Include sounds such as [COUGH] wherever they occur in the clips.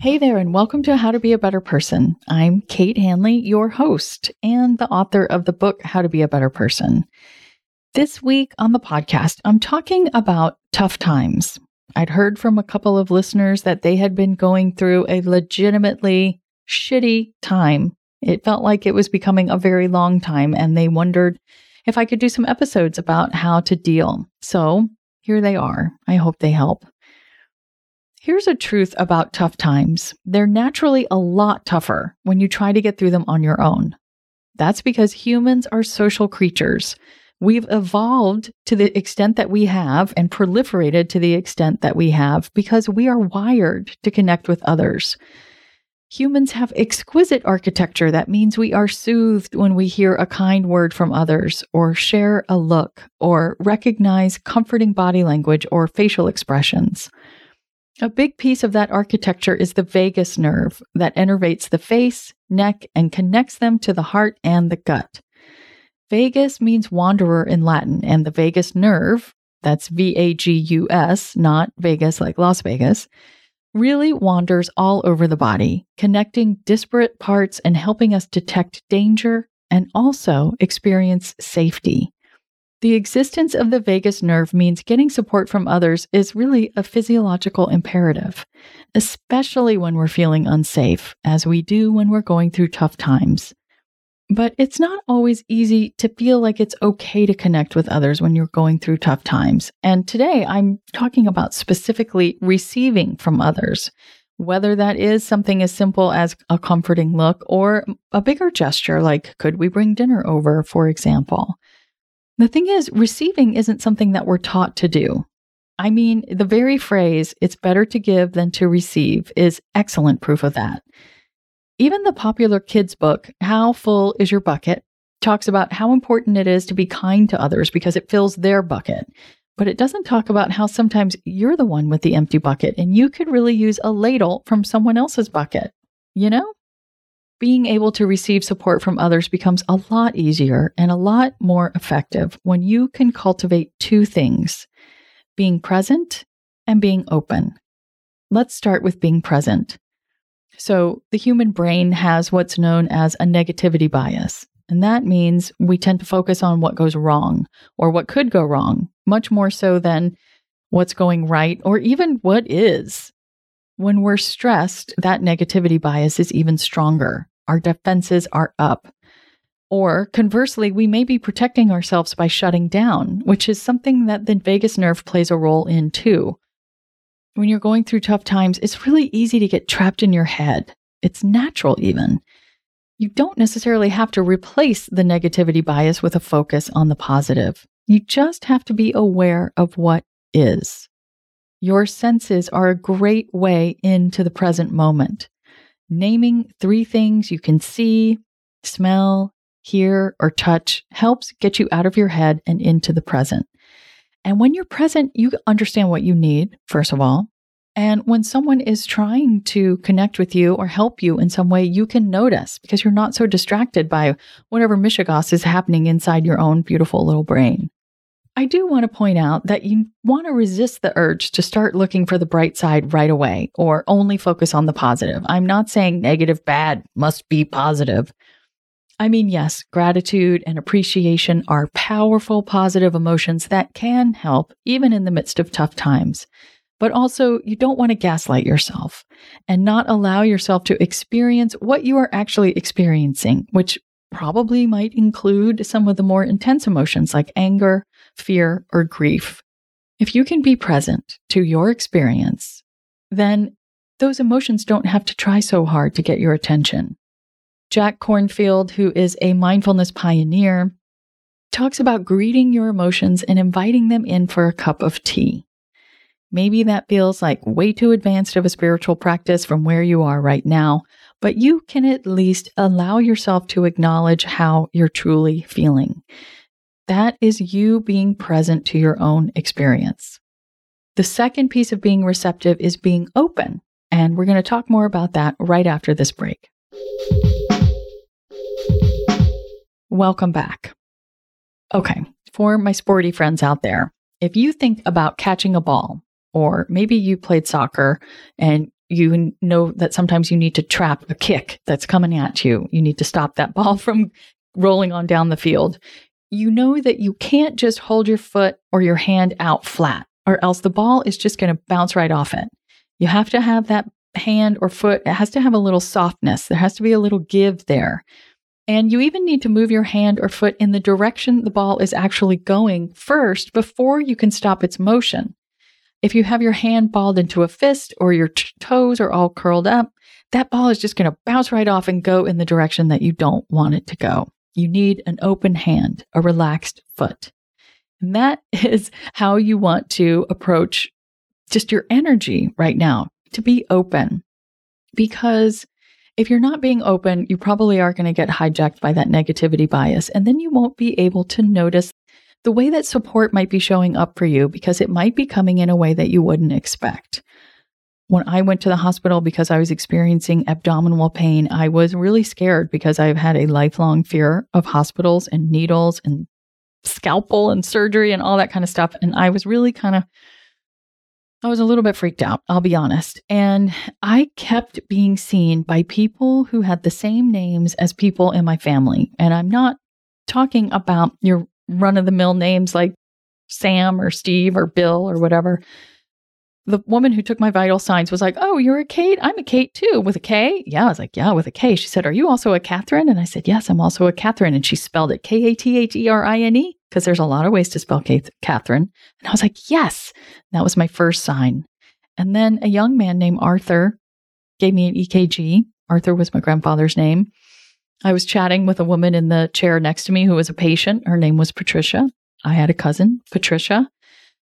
Hey there, and welcome to How to Be a Better Person. I'm Kate Hanley, your host and the author of the book How to Be a Better Person. This week on the podcast, I'm talking about tough times. I'd heard from a couple of listeners that they had been going through a legitimately shitty time. It felt like it was becoming a very long time, and they wondered if I could do some episodes about how to deal. So here they are. I hope they help. Here's a truth about tough times they're naturally a lot tougher when you try to get through them on your own. That's because humans are social creatures. We've evolved to the extent that we have and proliferated to the extent that we have because we are wired to connect with others. Humans have exquisite architecture that means we are soothed when we hear a kind word from others, or share a look, or recognize comforting body language or facial expressions. A big piece of that architecture is the vagus nerve that innervates the face, neck, and connects them to the heart and the gut. Vagus means wanderer in Latin, and the vagus nerve, that's V A G U S, not Vegas like Las Vegas, really wanders all over the body, connecting disparate parts and helping us detect danger and also experience safety. The existence of the vagus nerve means getting support from others is really a physiological imperative, especially when we're feeling unsafe, as we do when we're going through tough times. But it's not always easy to feel like it's okay to connect with others when you're going through tough times. And today I'm talking about specifically receiving from others, whether that is something as simple as a comforting look or a bigger gesture like, could we bring dinner over, for example. The thing is, receiving isn't something that we're taught to do. I mean, the very phrase, it's better to give than to receive, is excellent proof of that. Even the popular kids' book, How Full Is Your Bucket, talks about how important it is to be kind to others because it fills their bucket. But it doesn't talk about how sometimes you're the one with the empty bucket and you could really use a ladle from someone else's bucket. You know? Being able to receive support from others becomes a lot easier and a lot more effective when you can cultivate two things being present and being open. Let's start with being present. So, the human brain has what's known as a negativity bias. And that means we tend to focus on what goes wrong or what could go wrong, much more so than what's going right or even what is. When we're stressed, that negativity bias is even stronger our defenses are up. Or conversely, we may be protecting ourselves by shutting down, which is something that the vagus nerve plays a role in too. When you're going through tough times, it's really easy to get trapped in your head. It's natural, even. You don't necessarily have to replace the negativity bias with a focus on the positive. You just have to be aware of what is. Your senses are a great way into the present moment. Naming three things you can see, smell, hear, or touch helps get you out of your head and into the present. And when you're present, you understand what you need, first of all. And when someone is trying to connect with you or help you in some way, you can notice because you're not so distracted by whatever mishigas is happening inside your own beautiful little brain. I do want to point out that you want to resist the urge to start looking for the bright side right away or only focus on the positive. I'm not saying negative, bad must be positive. I mean, yes, gratitude and appreciation are powerful positive emotions that can help even in the midst of tough times. But also, you don't want to gaslight yourself and not allow yourself to experience what you are actually experiencing, which probably might include some of the more intense emotions like anger, fear, or grief. If you can be present to your experience, then those emotions don't have to try so hard to get your attention. Jack Kornfield, who is a mindfulness pioneer, talks about greeting your emotions and inviting them in for a cup of tea. Maybe that feels like way too advanced of a spiritual practice from where you are right now, but you can at least allow yourself to acknowledge how you're truly feeling. That is you being present to your own experience. The second piece of being receptive is being open. And we're going to talk more about that right after this break. Welcome back. Okay, for my sporty friends out there, if you think about catching a ball, or maybe you played soccer and you know that sometimes you need to trap a kick that's coming at you, you need to stop that [LAUGHS] ball from rolling on down the field. You know that you can't just hold your foot or your hand out flat, or else the ball is just going to bounce right off it. You have to have that hand or foot, it has to have a little softness. There has to be a little give there. And you even need to move your hand or foot in the direction the ball is actually going first before you can stop its motion. If you have your hand balled into a fist or your t- toes are all curled up, that ball is just going to bounce right off and go in the direction that you don't want it to go. You need an open hand, a relaxed foot. And that [LAUGHS] is how you want to approach just your energy right now to be open. Because if you're not being open, you probably are going to get hijacked by that negativity bias. And then you won't be able to notice the way that support might be showing up for you because it might be coming in a way that you wouldn't expect. When I went to the hospital because I was experiencing abdominal pain, I was really scared because I've had a lifelong fear of hospitals and needles and scalpel and surgery and all that kind of stuff. And I was really kind of I was a little bit freaked out, I'll be honest. And I kept being seen by people who had the same names as people in my family. And I'm not talking about your run of the mill names like Sam or Steve or Bill or whatever the woman who took my vital signs was like, Oh, you're a Kate? I'm a Kate too, with a K. Yeah. I was like, Yeah, with a K. She said, Are you also a Catherine? And I said, Yes, I'm also a Catherine. And she spelled it K A T H E R I N E because there's a lot of ways to spell Kate, Catherine. And I was like, Yes. That was my first sign. And then a young man named Arthur gave me an EKG. Arthur was my grandfather's name. I was chatting with a woman in the chair next to me who was a patient. Her name was Patricia. I had a cousin, Patricia.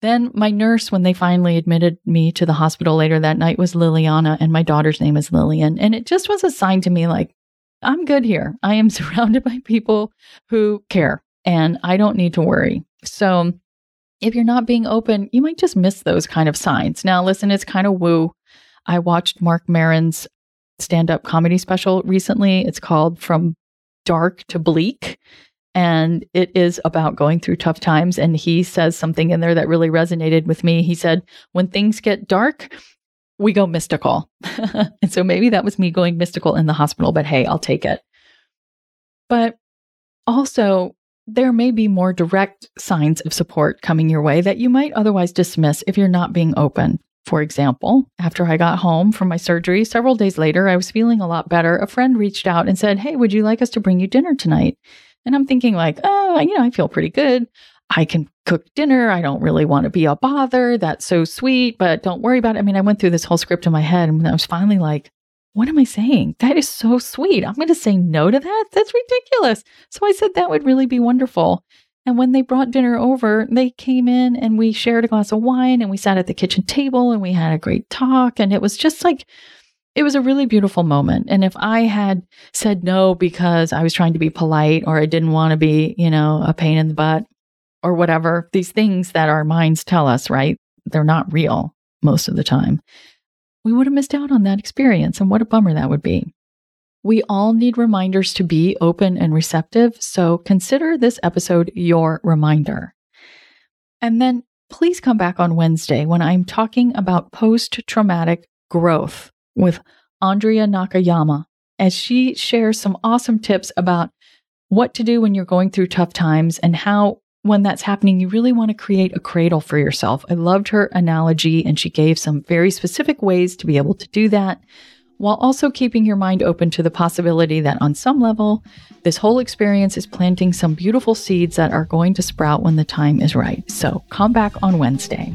Then my nurse, when they finally admitted me to the hospital later that night, was Liliana, and my daughter's name is Lillian. And it just was a sign to me like, I'm good here. I am [LAUGHS] surrounded by people who care, and I don't need to worry. So if you're not being open, you might just miss those kind of signs. Now, listen, it's kind of woo. I watched Marc Maron's stand up comedy special recently. It's called From Dark to Bleak and it is about going through tough times. And he says something in there that really resonated with me. He said, When things get dark, we go mystical. [LAUGHS] and so maybe that was me going mystical in the hospital, but hey, I'll take it. But also, there may be more direct signs of support coming your way that you might otherwise dismiss if you're not being open. For example, after I got home from my surgery, several days later, I was feeling a lot better. A friend reached out and said, Hey, would you like us to bring you dinner tonight? And I'm thinking, like, oh, you know, I feel pretty good. I can cook dinner. I don't really want to be a bother. That's so sweet, but don't worry about it. I mean, I went through this whole script in my head and I was finally like, what am I saying? That is so sweet. I'm going to say no to that. That's ridiculous. So I said that would really be wonderful. And when they brought dinner over, they came in and we shared a glass of wine and we sat at the kitchen table and we had a great talk. And it was just like, it was a really beautiful moment. And if I had said no because I was trying to be polite or I didn't want to be, you know, a pain in the butt or whatever, these things that our minds tell us, right? They're not real most of the time. We would have missed out on that experience. And what a bummer that would be. We all need reminders to be open and receptive. So consider this episode your reminder. And then please come back on Wednesday when I'm talking about post traumatic growth with Andrea Nakayama as she shares some awesome tips about what to do when you're going through tough times and how when that's happening, you really want to create a cradle for yourself. I loved her analogy, and she gave some very specific ways to be able to do that while also keeping your mind open to the possibility that on some level, this whole experience is planting some beautiful seeds that are going to sprout when the time is right. So come back on Wednesday.